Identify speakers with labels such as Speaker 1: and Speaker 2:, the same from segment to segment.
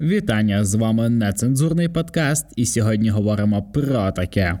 Speaker 1: Вітання з вами нецензурний подкаст, і сьогодні говоримо про таке.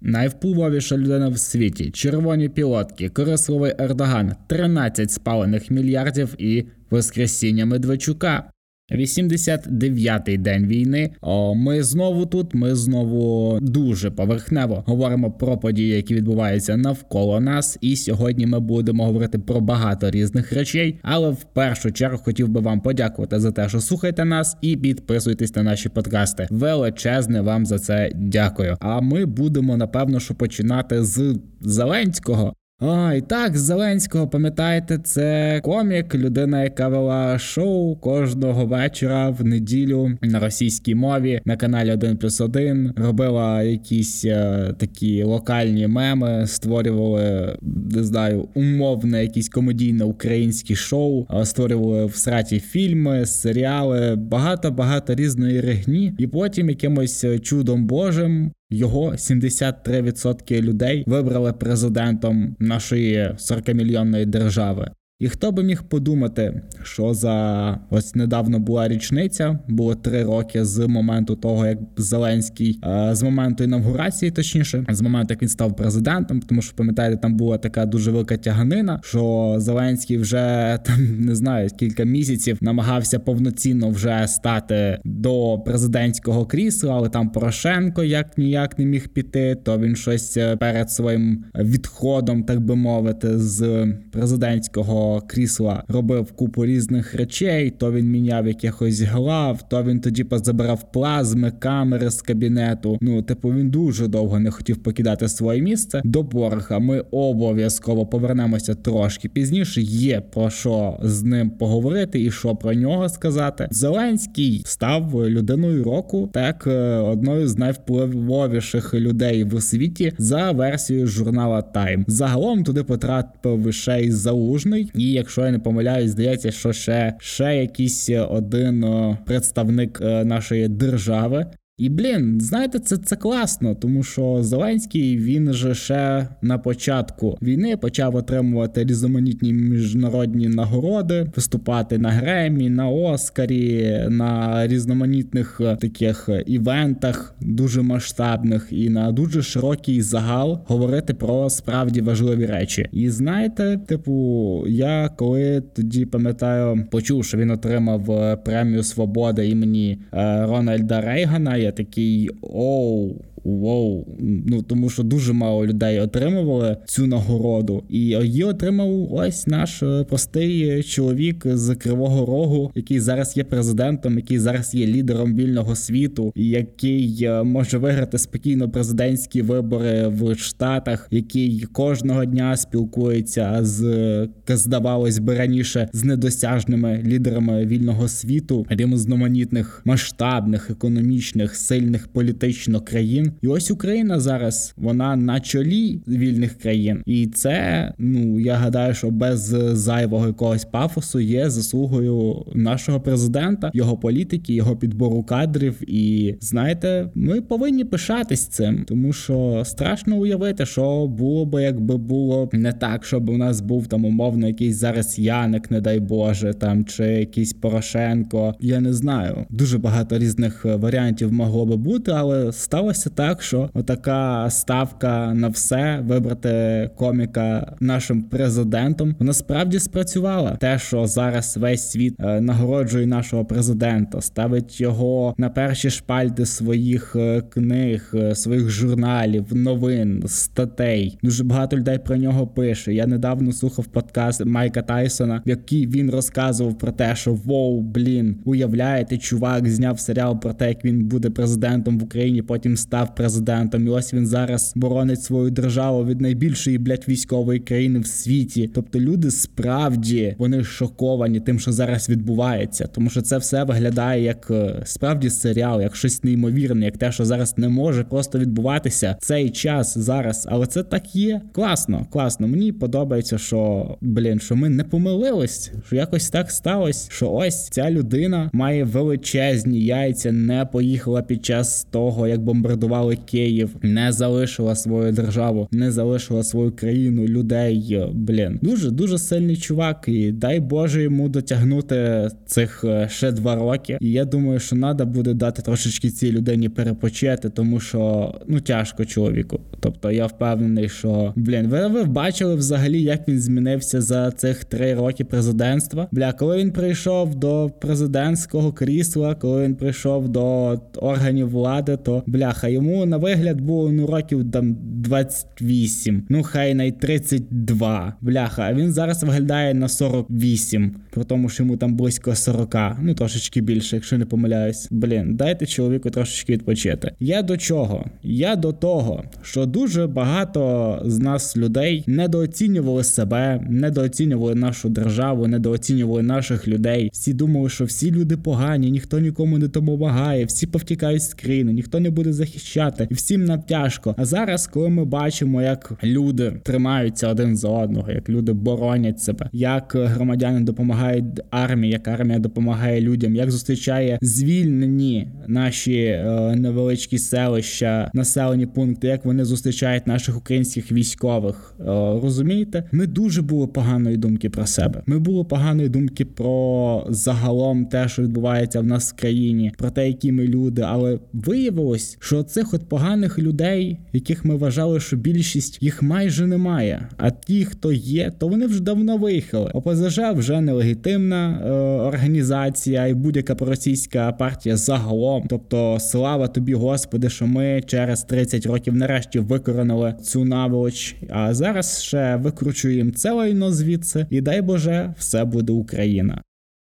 Speaker 1: Найвпливовіша людина в світі, червоні пілотки, корисливий Ердоган, 13 спалених мільярдів і Воскресіння Медведчука. 89-й день війни. О, Ми знову тут. Ми знову дуже поверхнево говоримо про події, які відбуваються навколо нас. І сьогодні ми будемо говорити про багато різних речей. Але в першу чергу хотів би вам подякувати за те, що слухаєте нас, і підписуйтесь на наші подкасти. Величезне вам за це дякую. А ми будемо напевно що починати з Зеленського. А, і так, Зеленського, пам'ятаєте, це комік, людина, яка вела шоу кожного вечора в неділю на російській мові на каналі 1 плюс 1, робила якісь е, такі локальні меми, створювали, не знаю, умовне, якісь комедійне українські шоу, створювали в сраті фільми, серіали, багато-багато різної регні, і потім якимось чудом божим його 73% людей вибрали президентом нашої 40-мільйонної держави. І хто би міг подумати, що за ось недавно була річниця, було три роки з моменту того, як Зеленський е, з моменту інавгурації, точніше, з моменту як він став президентом, тому що пам'ятаєте, там була така дуже велика тяганина, що Зеленський вже там не знаю кілька місяців намагався повноцінно вже стати до президентського крісла, але там Порошенко як ніяк не міг піти. То він щось е, перед своїм відходом, так би мовити, з президентського крісла робив купу різних речей. То він міняв якихось глав, то він тоді позабирав плазми, камери з кабінету. Ну, типу, він дуже довго не хотів покидати своє місце. До борга ми обов'язково повернемося трошки пізніше. Є про що з ним поговорити і що про нього сказати. Зеленський став людиною року, так е, одною з найвпливовіших людей в світі за версією журнала Time. Загалом туди потрапив ще й залужний, і якщо я не помиляюсь, здається, що ще ще якийсь один представник е, нашої держави і блін, знаєте, це це класно, тому що Зеленський він же ще на початку війни почав отримувати різноманітні міжнародні нагороди, виступати на Гремі, на Оскарі, на різноманітних таких івентах, дуже масштабних і на дуже широкий загал говорити про справді важливі речі. І знаєте, типу, я коли тоді пам'ятаю, почув, що він отримав е, премію Свобода імені е, Рональда Рейгана я такий оу. Воу, ну тому що дуже мало людей отримували цю нагороду, і її отримав ось наш е, простий чоловік з Кривого Рогу, який зараз є президентом, який зараз є лідером вільного світу, який е, може виграти спокійно президентські вибори в Штатах, який кожного дня спілкується з здавалось би раніше з недосяжними лідерами вільного світу, різноманітних масштабних економічних сильних політично країн. І ось Україна зараз вона на чолі вільних країн, і це ну я гадаю, що без зайвого якогось пафосу є заслугою нашого президента, його політики, його підбору кадрів. І знаєте, ми повинні пишатись цим, тому що страшно уявити, що було би, якби було не так, щоб у нас був там умовно якийсь зараз Яник, не дай Боже, там чи якийсь Порошенко. Я не знаю. Дуже багато різних варіантів могло би бути, але сталося так так, що отака ставка на все вибрати коміка нашим президентом, вона справді спрацювала. Те, що зараз весь світ е, нагороджує нашого президента, ставить його на перші шпальти своїх е, книг, е, своїх журналів, новин, статей. Дуже багато людей про нього пише. Я недавно слухав подкаст Майка Тайсона, в який він розказував про те, що воу, блін, уявляєте, чувак зняв серіал про те, як він буде президентом в Україні, потім став президентом. І ось він зараз боронить свою державу від найбільшої блядь, військової країни в світі. Тобто люди справді вони шоковані тим, що зараз відбувається, тому що це все виглядає як е, справді серіал, як щось неймовірне, як те, що зараз не може просто відбуватися цей час зараз. Але це так є. Класно, класно. Мені подобається, що блін, що ми не помилились, що якось так сталося, що ось ця людина має величезні яйця, не поїхала під час того, як бомбардували взяли Київ, не залишила свою державу, не залишила свою країну, людей. Блін, дуже дуже сильний чувак. І дай Боже йому дотягнути цих е, ще два роки. І я думаю, що треба буде дати трошечки цій людині перепочити, тому що ну тяжко чоловіку. Тобто я впевнений, що блін, ви, ви бачили взагалі, як він змінився за цих три роки президентства. Бля, коли він прийшов до президентського крісла, коли він прийшов до органів влади, то бляха йому на вигляд було ну років там 28, ну хай най 32. Бляха, а він зараз виглядає на 48, при тому, що йому там близько 40, ну трошечки більше, якщо не помиляюсь. Блін, дайте чоловіку трошечки відпочити. Я до чого? Я до того, що дуже багато з нас людей недооцінювали себе, недооцінювали нашу державу, недооцінювали наших людей. Всі думали, що всі люди погані, ніхто нікому не допомагає, всі повтікають з країни, ніхто не буде захищати, і всім нам тяжко. А зараз, коли ми бачимо, як люди тримаються один за одного, як люди боронять себе, як громадяни допомагають армії, як армія допомагає людям, як зустрічає звільнені наші е, невеличкі селища, населені пункти, як вони зустрічають наших українських військових. Е, розумієте, ми дуже були поганої думки про себе. Ми були поганої думки про загалом те, що відбувається в нас в країні, про те, які ми люди. Але виявилось, що цих от поганих людей, яких ми вважали, що більшість їх майже немає. А ті, хто є, то вони вже давно виїхали. ОПЗЖ вже нелегітимна е, організація, і будь-яка проросійська партія загалом. Тобто, слава тобі, Господи, що ми через 30 років нарешті викоронали цю наволоч. А зараз ще викручуємо це лайно звідси, і дай Боже, все буде Україна.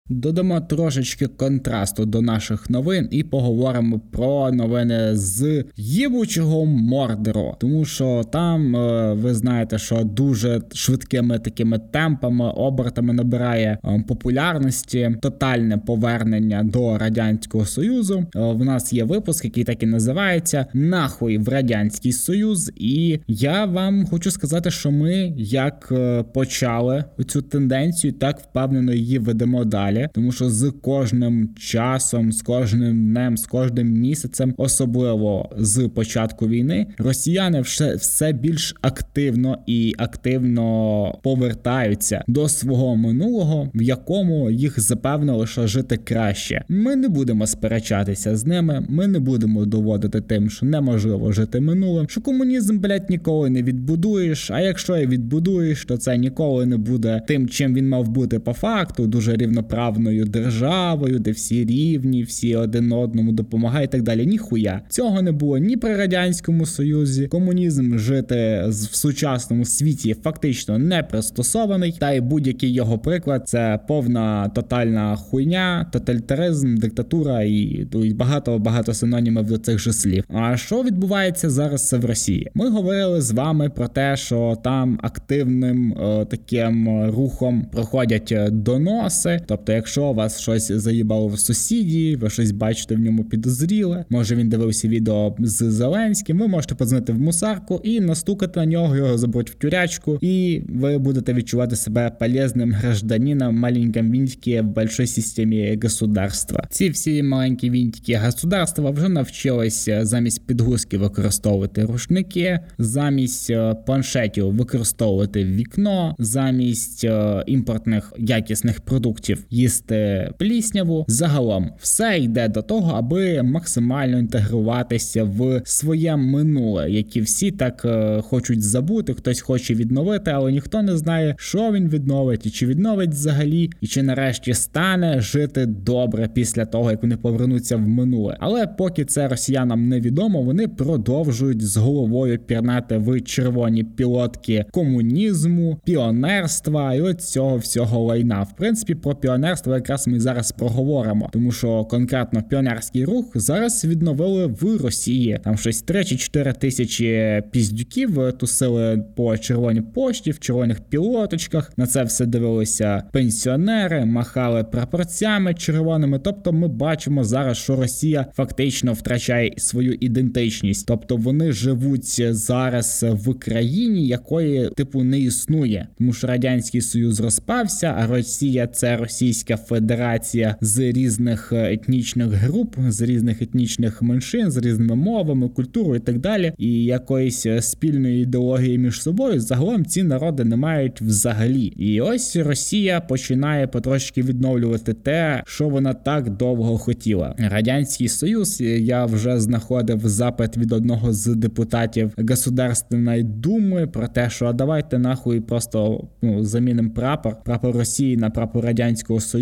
Speaker 1: Додамо трошечки контрасту до наших новин і поговоримо про новини з їбучого мордеру, тому що там е, ви знаєте, що дуже швидкими такими темпами, обертами набирає е, популярності, тотальне повернення до радянського союзу. Е, в нас є випуск, який так і називається Нахуй в радянський союз. І я вам хочу сказати, що ми як почали цю тенденцію, так впевнено її ведемо далі далі, тому що з кожним часом, з кожним днем, з кожним місяцем, особливо з початку війни, росіяни все, все більш активно і активно повертаються до свого минулого, в якому їх запевнили, що жити краще. Ми не будемо сперечатися з ними. Ми не будемо доводити тим, що неможливо жити минулим, що комунізм, блядь, ніколи не відбудуєш. А якщо і відбудуєш, то це ніколи не буде тим, чим він мав бути по факту, дуже рівноправно рівноправною державою, де всі рівні, всі один одному допомагають і так далі. Ніхуя цього не було ні при радянському союзі. Комунізм жити в сучасному світі фактично не пристосований. Та й будь-який його приклад це повна тотальна хуйня, тоталітаризм, диктатура і багато багато синонімів до цих же слів. А що відбувається зараз в Росії? Ми говорили з вами про те, що там активним е, таким рухом проходять доноси, тобто якщо вас щось заїбало в сусіді, ви щось бачите в ньому підозріле, може він дивився відео з Зеленським, ви можете подзвонити в мусарку і настукати на нього, його заберуть в тюрячку, і ви будете відчувати себе полезним гражданином маленьком вінтики в большой системі государства. Ці всі маленькі вінтики государства вже навчилися замість підгузки використовувати рушники, замість е, планшетів використовувати вікно, замість е, імпортних якісних продуктів їсти плісняву. Загалом все йде до того, аби максимально інтегруватися в своє минуле, які всі так е, хочуть забути. Хтось хоче відновити, але ніхто не знає, що він відновить, і чи відновить взагалі, і чи нарешті стане жити добре після того, як вони повернуться в минуле. Але поки це росіянам невідомо, вони продовжують з головою пірнати в червоні пілотки комунізму, піонерства і от цього всього лайна. В принципі, про піонерство піонерство якраз ми зараз проговоримо, тому що конкретно піонерський рух зараз відновили в Росії. Там щось 3 чи 4 тисячі піздюків тусили по червоній пошті, в червоних пілоточках. На це все дивилися пенсіонери, махали прапорцями червоними. Тобто, ми бачимо зараз, що Росія фактично втрачає свою ідентичність, тобто вони живуть зараз в країні, якої типу не існує, тому що радянський союз розпався, а Росія це російська Російська Федерація з різних етнічних груп, з різних етнічних меншин, з різними мовами, культурою і так далі, і якоїсь спільної ідеології між собою загалом ці народи не мають взагалі. І ось Росія починає потрошки відновлювати те, що вона так довго хотіла. Радянський Союз я вже знаходив запит від одного з депутатів Государственної думи про те, що давайте нахуй просто ну замінимо прапор прапор Росії на прапор Радянського Союзу.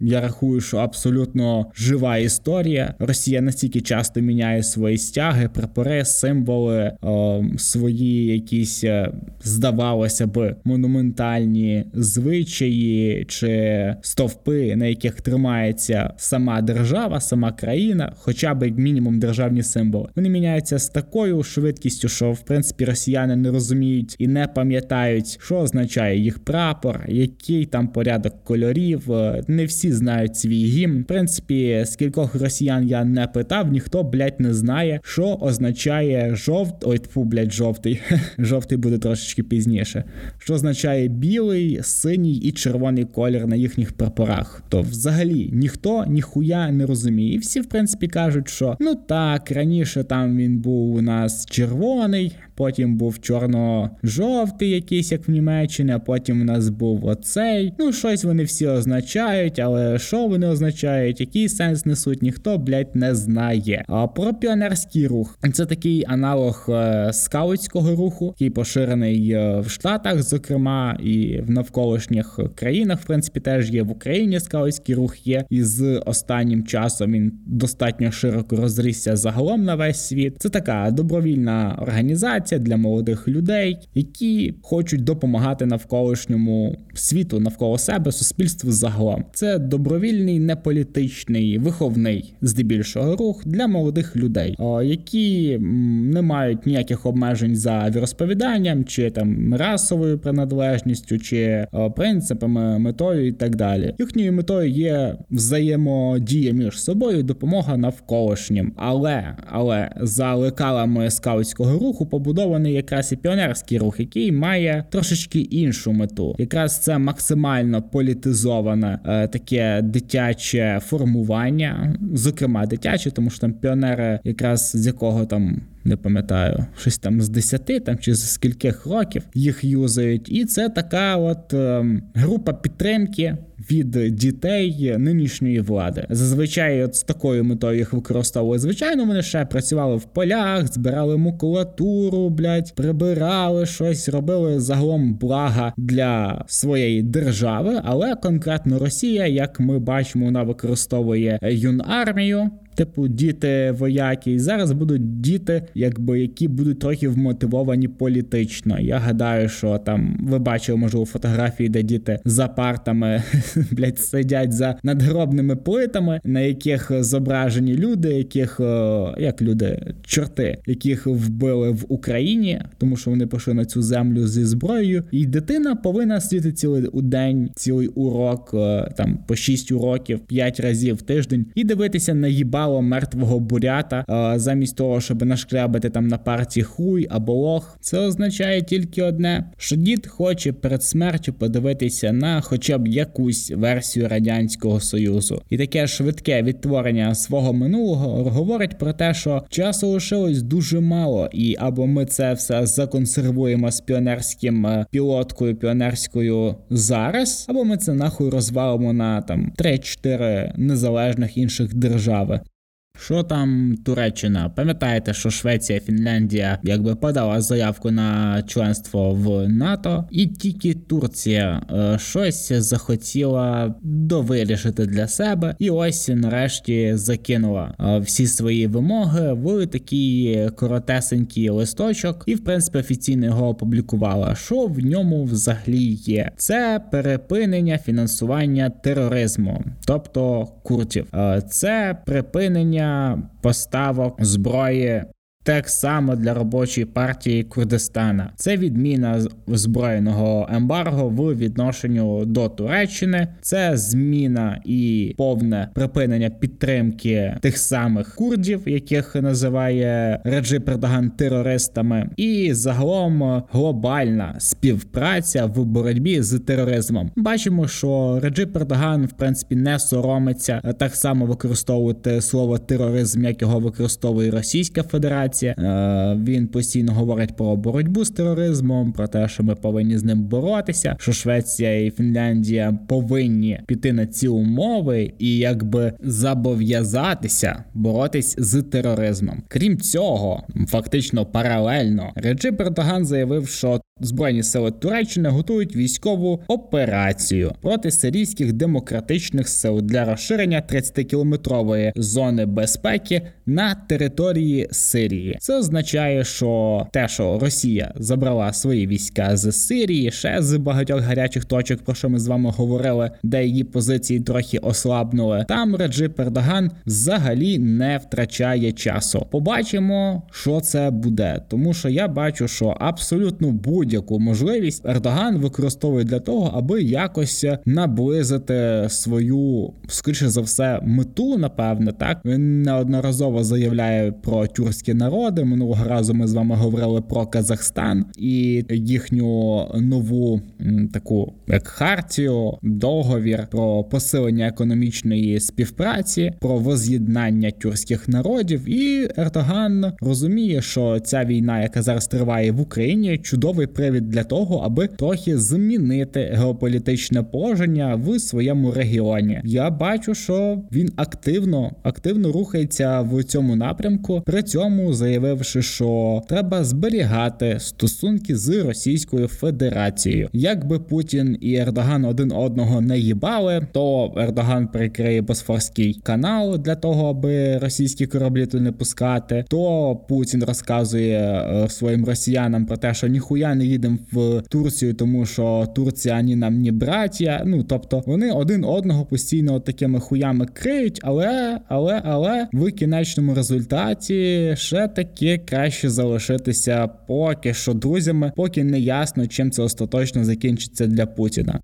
Speaker 1: Я рахую, що абсолютно жива історія. Росія настільки часто міняє свої стяги, прапори, символи, о, свої якісь е, здавалося б монументальні звичаї чи стовпи, на яких тримається сама держава, сама країна, хоча б мінімум державні символи. Вони міняються з такою швидкістю, що в принципі росіяни не розуміють і не пам'ятають, що означає їх прапор, який там порядок кольорів. Е, не всі знають свій гімн. В принципі, з кількох росіян я не питав, ніхто блядь, не знає, що означає жовт. Ой, тьфу, блядь, жовтий. Жовтий буде трошечки пізніше. Що означає білий, синій і червоний колір на їхніх прапорах. То взагалі ніхто ніхуя не розуміє. І всі, в принципі, кажуть, що ну так, раніше там він був у нас червоний, потім був чорно-жовтий, якийсь, як в Німеччині, а потім у нас був оцей. Ну, щось вони всі означають, але що вони означають, який сенс несуть, ніхто, блядь, не знає. А про піонерський рух це такий аналог е, скаутського руху, який поширений е, в Штатах, зокрема, і в навколишніх країнах, в принципі, теж є в Україні скаутський рух є, і з останнім часом він достатньо широко розрісся загалом на весь світ. Це така добровільна організація для молодих людей, які хочуть допомагати навколишньому світу, навколо себе, суспільству загалом. Це добровільний, неполітичний, виховний, здебільшого рух для молодих людей, які не мають ніяких обмежень за віросповіданням, чи там расовою приналежністю, чи принципами, метою і так далі. Їхньою метою є взаємодія між собою, допомога навколишнім, але але за лекалами скаутського руху побудований якраз і піонерський рух, який має трошечки іншу мету. Якраз це максимально політизоване е, таке дитяче формування, зокрема дитяче, тому що там піонери, якраз з якого там не пам'ятаю, щось там з 10 там чи з скільких років їх юзають, і це така от е, група підтримки. Від дітей нинішньої влади зазвичай, от з такою метою їх використовували. Звичайно, вони ще працювали в полях, збирали макулатуру, блядь, прибирали щось, робили загалом блага для своєї держави. Але конкретно Росія, як ми бачимо, вона використовує юнармію типу діти вояки, і зараз будуть діти, якби які будуть трохи вмотивовані політично. Я гадаю, що там ви бачили, можливо, фотографії, де діти за партами блядь, сидять за надгробними плитами, на яких зображені люди, яких як люди, чорти, яких вбили в Україні, тому що вони пішли на цю землю зі зброєю, і дитина повинна сидіти цілий у день, цілий урок, там по 6 уроків, 5 разів в тиждень, і дивитися на їба мало мертвого бурята, замість того, щоб нашкрябати там на парті хуй або лох. Це означає тільки одне: що дід хоче перед смертю подивитися на хоча б якусь версію радянського союзу, і таке швидке відтворення свого минулого говорить про те, що часу лишилось дуже мало, і або ми це все законсервуємо з піонерським е, пілоткою піонерською зараз, або ми це нахуй розвалимо на там 3-4 незалежних інших держави. Що там Туреччина? Пам'ятаєте, що Швеція, Фінляндія якби подала заявку на членство в НАТО, і тільки Турція е, щось захотіла довирішити для себе, і ось нарешті закинула е, всі свої вимоги в такий коротесенький листочок, і в принципі офіційно його опублікувала. Що в ньому взагалі є? Це перепинення фінансування тероризму, тобто куртів, е, це припинення поставок зброї Так само для робочої партії Курдистана. Це відміна збройного ембарго в відношенню до Туреччини, це зміна і повне припинення підтримки тих самих курдів, яких називає Реджип Ердоган терористами, і загалом глобальна співпраця в боротьбі з тероризмом. Бачимо, що Реджип Ердоган в принципі не соромиться так само використовувати слово тероризм, як його використовує Російська Федерація. Е, він постійно говорить про боротьбу з тероризмом, про те, що ми повинні з ним боротися. Що Швеція і Фінляндія повинні піти на ці умови і якби зобов'язатися боротись з тероризмом. Крім цього, фактично паралельно Реджи Бердоган заявив, що Збройні сили Туреччини готують військову операцію проти сирійських демократичних сил для розширення 30-кілометрової зони безпеки на території Сирії. Це означає, що те, що Росія забрала свої війська з Сирії, ще з багатьох гарячих точок, про що ми з вами говорили, де її позиції трохи ослабнули. Там Реджип Ердоган взагалі не втрачає часу. Побачимо, що це буде, тому що я бачу, що абсолютно будь-яку можливість Ердоган використовує для того, аби якось наблизити свою, скоріше за все, мету. Напевне, так він неодноразово заявляє про тюркські народи. Минулого разу ми з вами говорили про Казахстан і їхню нову таку як хартію, договір про посилення економічної співпраці, про воз'єднання тюркських народів. І Ердоган розуміє, що ця війна, яка зараз триває в Україні, чудовий привід для того, аби трохи змінити геополітичне положення в своєму регіоні. Я бачу, що він активно активно рухається в цьому напрямку, при цьому заявивши, що треба зберігати стосунки з Російською Федерацією. Якби Путін і Ердоган один одного не їбали, то Ердоган прикриє Босфорський канал для того, аби російські кораблі туди не пускати. То Путін розказує е, своїм росіянам про те, що ніхуя не їдемо в Турцію, тому що Турція ані нам ні браття. Ну тобто вони один одного постійно такими хуями криють, але але але в кінечному результаті ще таки краще залишитися поки що друзями, поки не ясно, чим це остаточно закінчиться для Путіна.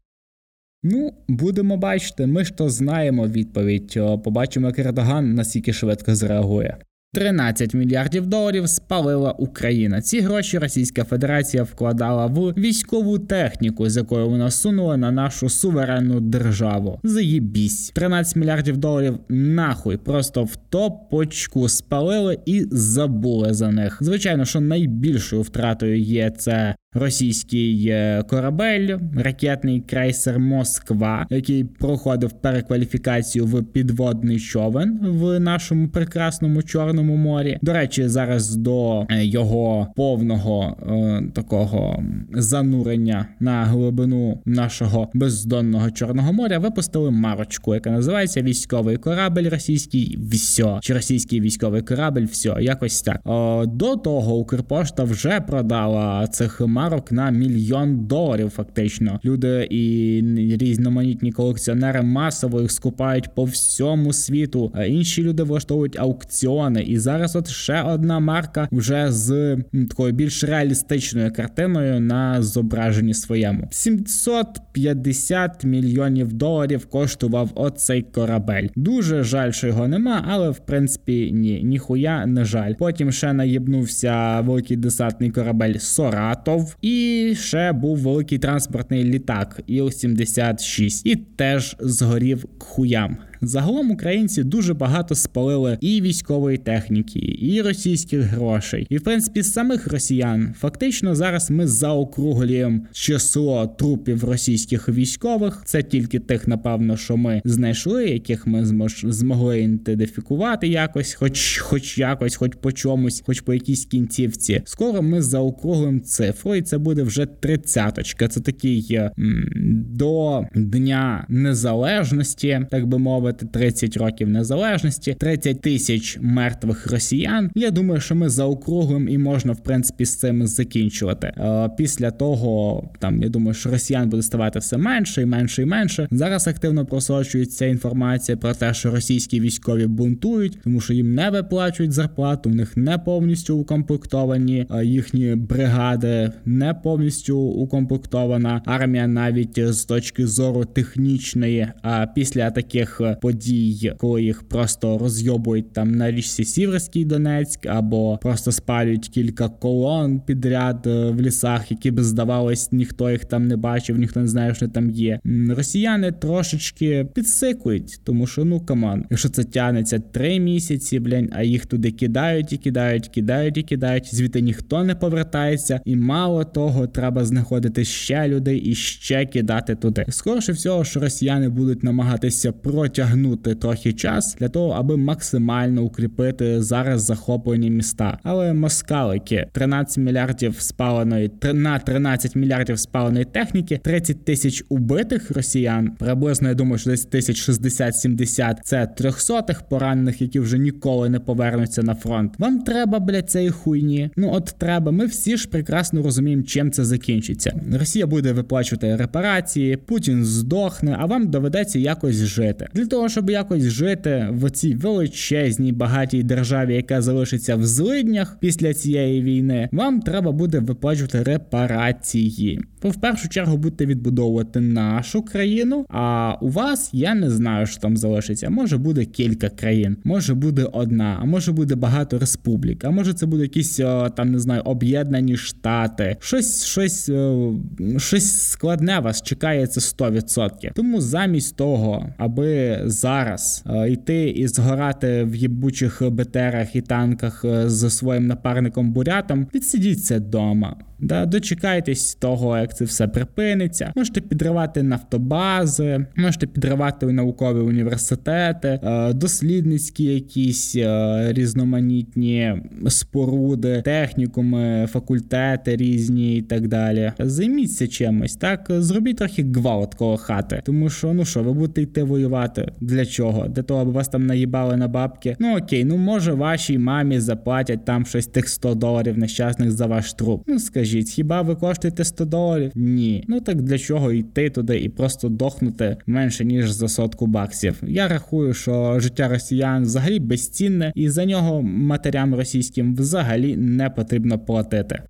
Speaker 1: Ну, будемо бачити, ми ж то знаємо відповідь. Побачимо, як Ердоган наскільки швидко зреагує. 13 мільярдів доларів спалила Україна. Ці гроші Російська Федерація вкладала в військову техніку, з якою вона сунула на нашу суверенну державу. Заєбісь. 13 мільярдів доларів нахуй просто в топочку спалили і забули за них. Звичайно, що найбільшою втратою є це російський е, корабель, ракетний крейсер Москва, який проходив перекваліфікацію в підводний човен в нашому прекрасному чорному морі. До речі, зараз до е, його повного е, такого занурення на глибину нашого бездонного чорного моря випустили марочку, яка називається військовий корабель російський. Все. чи російський військовий корабель, все, якось так. О, до того Укрпошта вже продала цих марок на мільйон доларів. Фактично, люди і різноманітні колекціонери масово їх скупають по всьому світу. А інші люди влаштовують аукціони. І зараз, от ще одна марка вже з такою більш реалістичною картиною на зображенні своєму. 750 мільйонів доларів коштував оцей корабель. Дуже жаль, що його нема, але в принципі ні, ніхуя не жаль. Потім ще наєбнувся великий десантний корабель Соратов. І ще був великий транспортний літак Іл-76 і теж згорів к хуям. Загалом українці дуже багато спалили і військової техніки, і російських грошей, і в принципі самих росіян. Фактично зараз ми заокруглюємо число трупів російських військових. Це тільки тих, напевно, що ми знайшли, яких ми змож змогли ідентифікувати якось, хоч, хоч якось, хоч по чомусь, хоч по якійсь кінцівці. Скоро ми заокруглимо цифру, і це буде вже тридцяточка. Це такий м до Дня Незалежності, так би мовити відсвяткувати 30 років незалежності, 30 тисяч мертвих росіян. Я думаю, що ми заокруглим і можна в принципі з цим закінчувати. Е, після того там я думаю, що росіян буде ставати все менше і менше і менше. Зараз активно просочується інформація про те, що російські військові бунтують, тому що їм не виплачують зарплату, в них не повністю укомплектовані їхні бригади, не повністю укомплектована армія, навіть з точки зору технічної. А після таких подій, коли їх просто розйобують там на річці Сіверський Донецьк, або просто спалюють кілька колон підряд е, в лісах, які би здавалось, ніхто їх там не бачив, ніхто не знає, що там є. Росіяни трошечки підсикують, тому що ну каман, якщо це тягнеться три місяці, блін, а їх туди кидають і кидають, кидають і кидають. Звідти ніхто не повертається, і мало того, треба знаходити ще людей і ще кидати туди. Скоріше всього, що росіяни будуть намагатися протягнути трохи час для того, аби максимально укріпити зараз захоплені міста. Але москалики 13 мільярдів спаленої на 13 мільярдів спаленої техніки, 30 тисяч убитих росіян. Приблизно я думаю, що десь тисяч 60-70 це трьохсотих поранених, які вже ніколи не повернуться на фронт. Вам треба блядь, цієї хуйні. Ну от треба. Ми всі ж прекрасно розуміємо, чим це закінчиться. Росія буде виплачувати репарації, Путін здохне, а вам доведеться якось жити. Для того щоб якось жити в цій величезній багатій державі, яка залишиться в злиднях після цієї війни, вам треба буде виплачувати репарації. Ви в першу чергу будете відбудовувати нашу країну. А у вас я не знаю, що там залишиться. Може буде кілька країн, може буде одна, а може буде багато республік, а може це буде якісь там не знаю об'єднані штати. Щось, щось, щось складне вас чекає це 100%. Тому замість того, аби зараз йти і згорати в єбучих БТРах і танках з своїм напарником бурятом, відсидіться вдома. Да, Дочекайтесь того, як це все припиниться. Можете підривати нафтобази, можете підривати наукові університети, е, дослідницькі якісь е, різноманітні споруди, технікуми, факультети різні і так далі. Займіться чимось, так зробіть трохи гвалт коло хати, тому що ну що, ви будете йти воювати для чого? Для того, аби вас там наїбали на бабки. Ну окей, ну може вашій мамі заплатять там щось тих 100 доларів нещасних за ваш труп. Ну скажіть скажіть, хіба ви коштуєте 100 доларів? Ні. Ну так для чого йти туди і просто дохнути менше ніж за сотку баксів? Я рахую, що життя росіян взагалі безцінне, і за нього матерям російським взагалі не потрібно платити.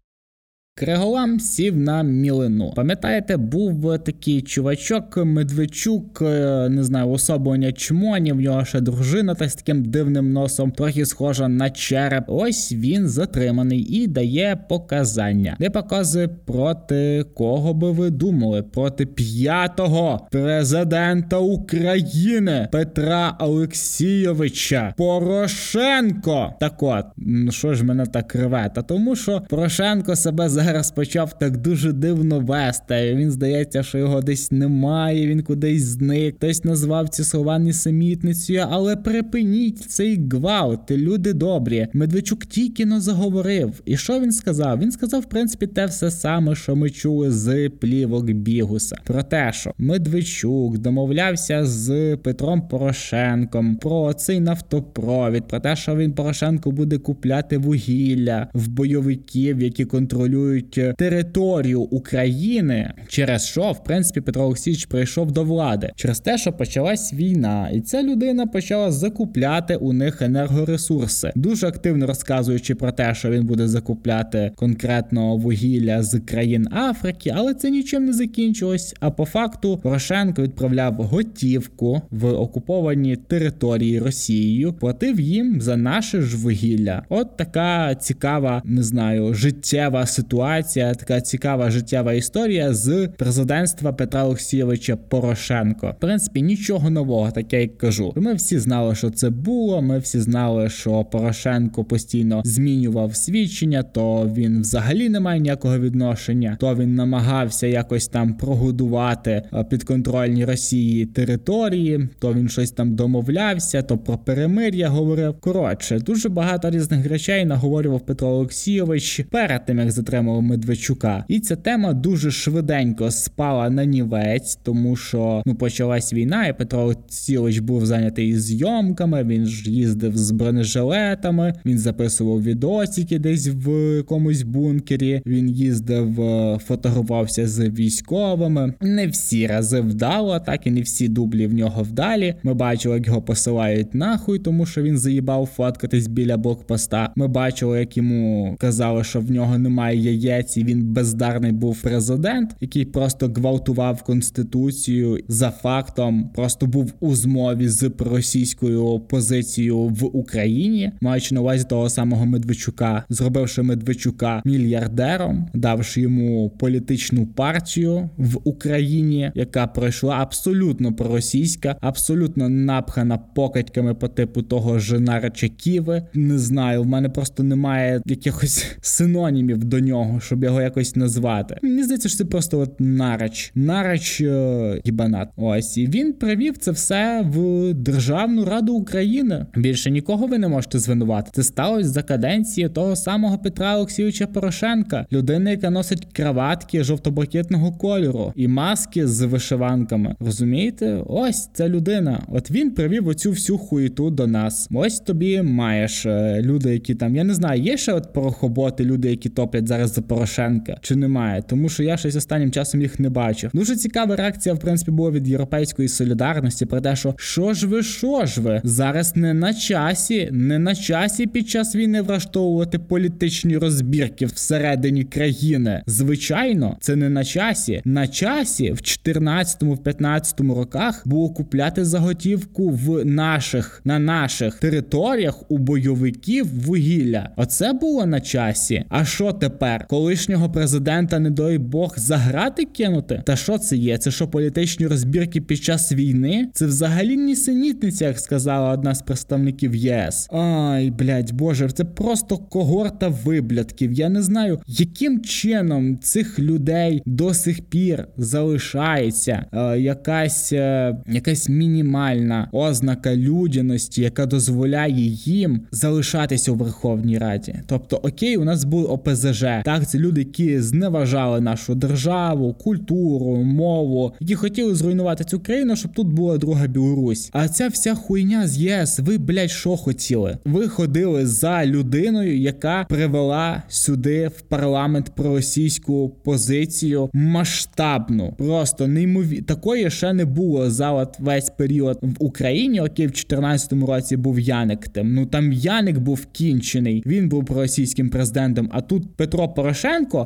Speaker 1: Криголам сів на мілину. Пам'ятаєте, був такий чувачок Медведчук, е, не знаю, особлення чмоні, в нього ще дружина та з таким дивним носом, трохи схожа на череп. Ось він затриманий і дає показання, де показує проти кого би ви думали? Проти п'ятого президента України Петра Олексійовича Порошенко. Так от, що ж мене так рве? Та тому що Порошенко себе за зараз почав так дуже дивно вести. Він здається, що його десь немає, він кудись зник. Хтось назвав ці слова несамітницею, але припиніть цей гвалт, люди добрі. Медведчук тільки но заговорив. І що він сказав? Він сказав, в принципі, те все саме, що ми чули з плівок Бігуса. Про те, що Медведчук домовлявся з Петром Порошенком про цей нафтопровід, про те, що він Порошенко буде купляти вугілля в бойовиків, які контролюють контролюють е, територію України, через що в принципі Петро Олексійович прийшов до влади. Через те, що почалась війна, і ця людина почала закупляти у них енергоресурси, дуже активно розказуючи про те, що він буде закупляти конкретно вугілля з країн Африки, але це нічим не закінчилось. А по факту Порошенко відправляв готівку в окуповані території Росією, платив їм за наше ж вугілля. От така цікава, не знаю, життєва ситуація ситуація, така цікава життєва історія з президентства Петра Олексійовича Порошенко. В принципі, нічого нового, таке як кажу. Ми всі знали, що це було. Ми всі знали, що Порошенко постійно змінював свідчення, то він взагалі не має ніякого відношення, то він намагався якось там прогодувати е, підконтрольні Росії території, то він щось там домовлявся, то про перемир'я говорив. Коротше, дуже багато різних речей наговорював Петро Олексійович перед тим, як затримав тему Медведчука. І ця тема дуже швиденько спала на нівець, тому що ну почалась війна, і Петро Олексійович був зайнятий зйомками. Він ж їздив з бронежилетами, він записував відосики десь в якомусь бункері. Він їздив, е, фотографувався з військовими. Не всі рази вдало, так і не всі дублі в нього вдалі. Ми бачили, як його посилають нахуй, тому що він заїбав фоткатись біля блокпоста. Ми бачили, як йому казали, що в нього немає і він бездарний був президент, який просто гвалтував конституцію за фактом, просто був у змові з російською опозицією в Україні, маючи на увазі того самого Медведчука, зробивши Медведчука мільярдером, давши йому політичну партію в Україні, яка пройшла абсолютно проросійська, абсолютно напхана покатьками по типу того Женара Чеківи. Не знаю, в мене просто немає якихось синонімів до нього, щоб його якось назвати. Мені здається, що це просто от нарач, нарач е, гібанат. Ось і він привів це все в Державну Раду України. Більше нікого ви не можете звинувати. Це сталося за каденції того самого Петра Олексійовича Порошенка, людини, яка носить краватки жовто-блакитного кольору і маски з вишиванками. Розумієте? Ось ця людина. От він привів оцю всю хуєту до нас. Ось тобі маєш е, люди, які там я не знаю, є ще от порохоботи, люди, які топлять зараз за Порошенка, чи немає? Тому що я щось останнім часом їх не бачив. Дуже цікава реакція, в принципі, була від європейської солідарності про те, що що ж ви, що ж ви зараз не на часі, не на часі під час війни влаштовувати політичні розбірки всередині країни. Звичайно, це не на часі. На часі в 14-15 роках було купляти заготівку в наших на наших територіях у бойовиків вугілля. Оце було на часі. А що тепер? Колишнього президента, не дай Бог, заграти кинути? Та що це є? Це що політичні розбірки під час війни? Це взагалі нісенітниця, як сказала одна з представників ЄС. Ай, блядь, боже, це просто когорта виблядків. Я не знаю, яким чином цих людей до сих пір залишається е, якась, е, якась мінімальна ознака людяності, яка дозволяє їм залишатися у Верховній Раді. Тобто, окей, у нас були ОПЗЖ. Так, це люди, які зневажали нашу державу, культуру, мову, які хотіли зруйнувати цю країну, щоб тут була друга Білорусь. А ця вся хуйня з ЄС, ви, блядь, що хотіли? Ви ходили за людиною, яка привела сюди в парламент проросійську позицію масштабну, просто неймовірно. Такої ще не було за от весь період в Україні. Окей, в 2014 році був Яник. Тим ну там Яник був кінчений. Він був проросійським президентом. А тут Петро Порошенко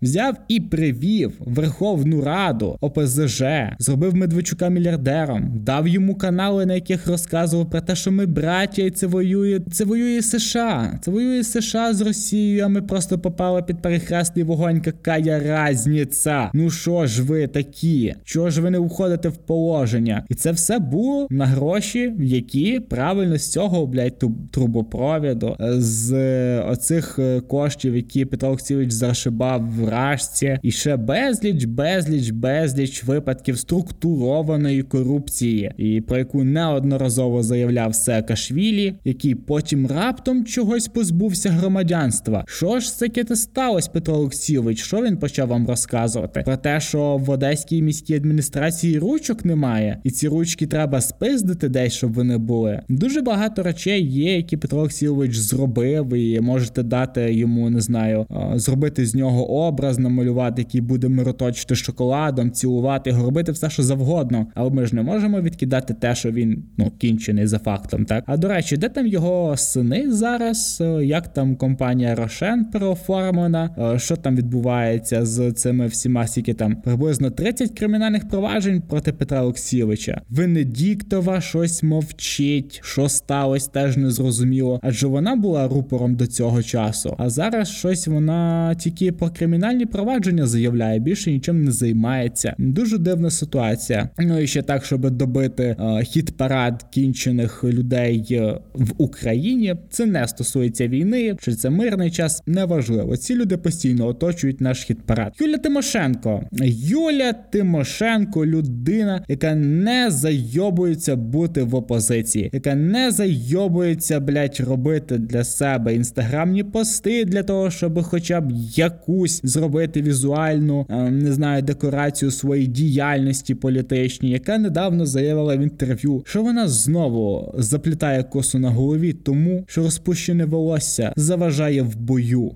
Speaker 1: взяв і привів Верховну Раду ОПЗЖ, зробив Медведчука мільярдером, дав йому канали, на яких розказував про те, що ми браття, і це воює. Це воює США. Це воює США з Росією. А ми просто попали під перехресний вогонь. Какая разниця? Ну що ж ви такі? Чого ж ви не входите в положення? І це все було на гроші, які правильно з цього блядь, трубопровіду, з оцих е, коштів, які Петро Олексійович зашибав в рашці, і ще безліч, безліч, безліч випадків структурованої корупції, і про яку неодноразово заявляв Саакашвілі, який потім раптом чогось позбувся громадянства. Що ж таке сталося, Петро Олексійович? Що він почав вам розказувати? Про те, що в Одеській міській адміністрації ручок немає, і ці ручки треба спиздити десь, щоб вони були. Дуже багато речей є, які Петро Олексійович зробив, і можете дати йому, не знаю, зробити з нього образ, намалювати, який буде мироточити шоколадом, цілувати його, робити все, що завгодно. Але ми ж не можемо відкидати те, що він ну кінчений за фактом. Так а до речі, де там його сини зараз? Як там компанія Рошен переоформлена? Що там відбувається з цими всіма скільки там приблизно 30 кримінальних проваджень проти Петра Олексійовича? Венедіктова щось мовчить, що сталося, теж не зрозуміло, адже вона була рупором до цього часу. А зараз щось вона тільки про кримінальні провадження заявляє, більше нічим не займається. Дуже дивна ситуація. Ну і ще так, щоб добити е, хіт парад кінчених людей е, в Україні. Це не стосується війни, чи це мирний час. Неважливо. Ці люди постійно оточують наш хіт парад. Юля Тимошенко. Юля Тимошенко, людина, яка не зайобується бути в опозиції, яка не зайобується, блять, робити для себе інстаграмні пости для того, щоб хоча б як якусь зробити візуальну, е, не знаю, декорацію своєї діяльності політичній, яка недавно заявила в інтерв'ю, що вона знову заплітає косу на голові, тому що розпущене волосся заважає в бою.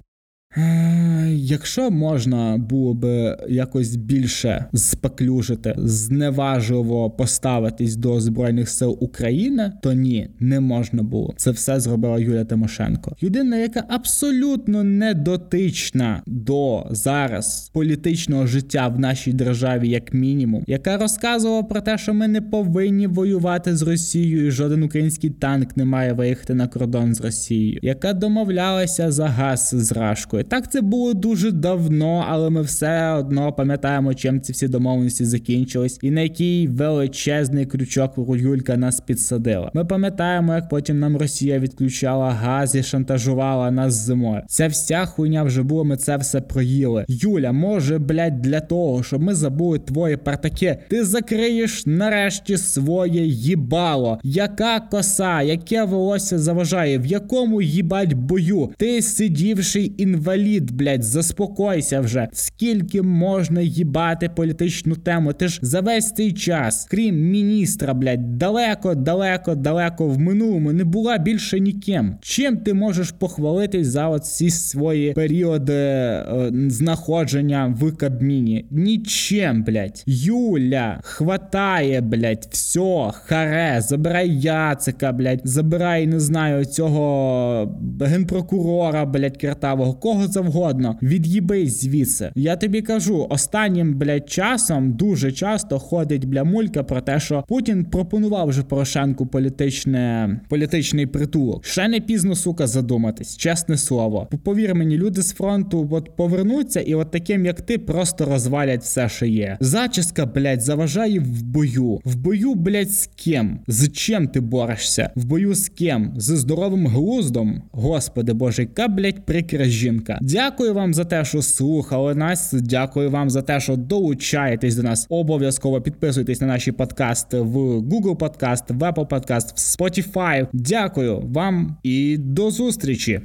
Speaker 1: Якщо можна було би якось більше споклюжити, зневажливо поставитись до збройних сил України, то ні, не можна було. Це все зробила Юлія Тимошенко. Людина, яка абсолютно не дотична до зараз політичного життя в нашій державі, як мінімум, яка розказувала про те, що ми не повинні воювати з Росією, і жоден український танк не має виїхати на кордон з Росією, яка домовлялася за газ з Рашкою. Так це було дуже давно, але ми все одно пам'ятаємо, чим ці всі домовленості закінчились, і на який величезний крючок Юлька нас підсадила. Ми пам'ятаємо, як потім нам Росія відключала газ і шантажувала нас зимою. Ця вся хуйня вже була. Ми це все проїли. Юля, може, блядь, для того, щоб ми забули твої партаки, ти закриєш нарешті своє їбало. Яка коса, яке волосся заважає, в якому їбать бою? Ти сидівший інвалід інвалід, блядь, заспокойся вже. Скільки можна їбати політичну тему? Ти ж за весь цей час, крім міністра, блядь, далеко, далеко, далеко в минулому не була більше ніким. Чим ти можеш похвалитись за оці свої періоди е, знаходження в Кабміні? Нічим, блядь. Юля, хватає, блядь, все, харе, забирай Яцика, блядь, забирай, не знаю, цього генпрокурора, блядь, картавого. Кого завгодно. Від'їбись звідси. Я тобі кажу, останнім блядь, часом дуже часто ходить бля мулька про те, що Путін пропонував вже Порошенку політичне політичний притулок. Ще не пізно, сука, задуматись, чесне слово. Повір мені, люди з фронту от повернуться, і от таким, як ти, просто розвалять все, що є. Зачіска, блядь, заважає в бою. В бою, блядь, з ким? З чим ти борешся? В бою з ким? З здоровим глуздом? Господи боже, яка, блядь, прикра жінка. Дякую вам за те, що слухали нас. Дякую вам за те, що долучаєтесь до нас. Обов'язково підписуйтесь на наші подкасти в Google Podcast, в Apple Podcast, в Spotify. Дякую вам і до зустрічі.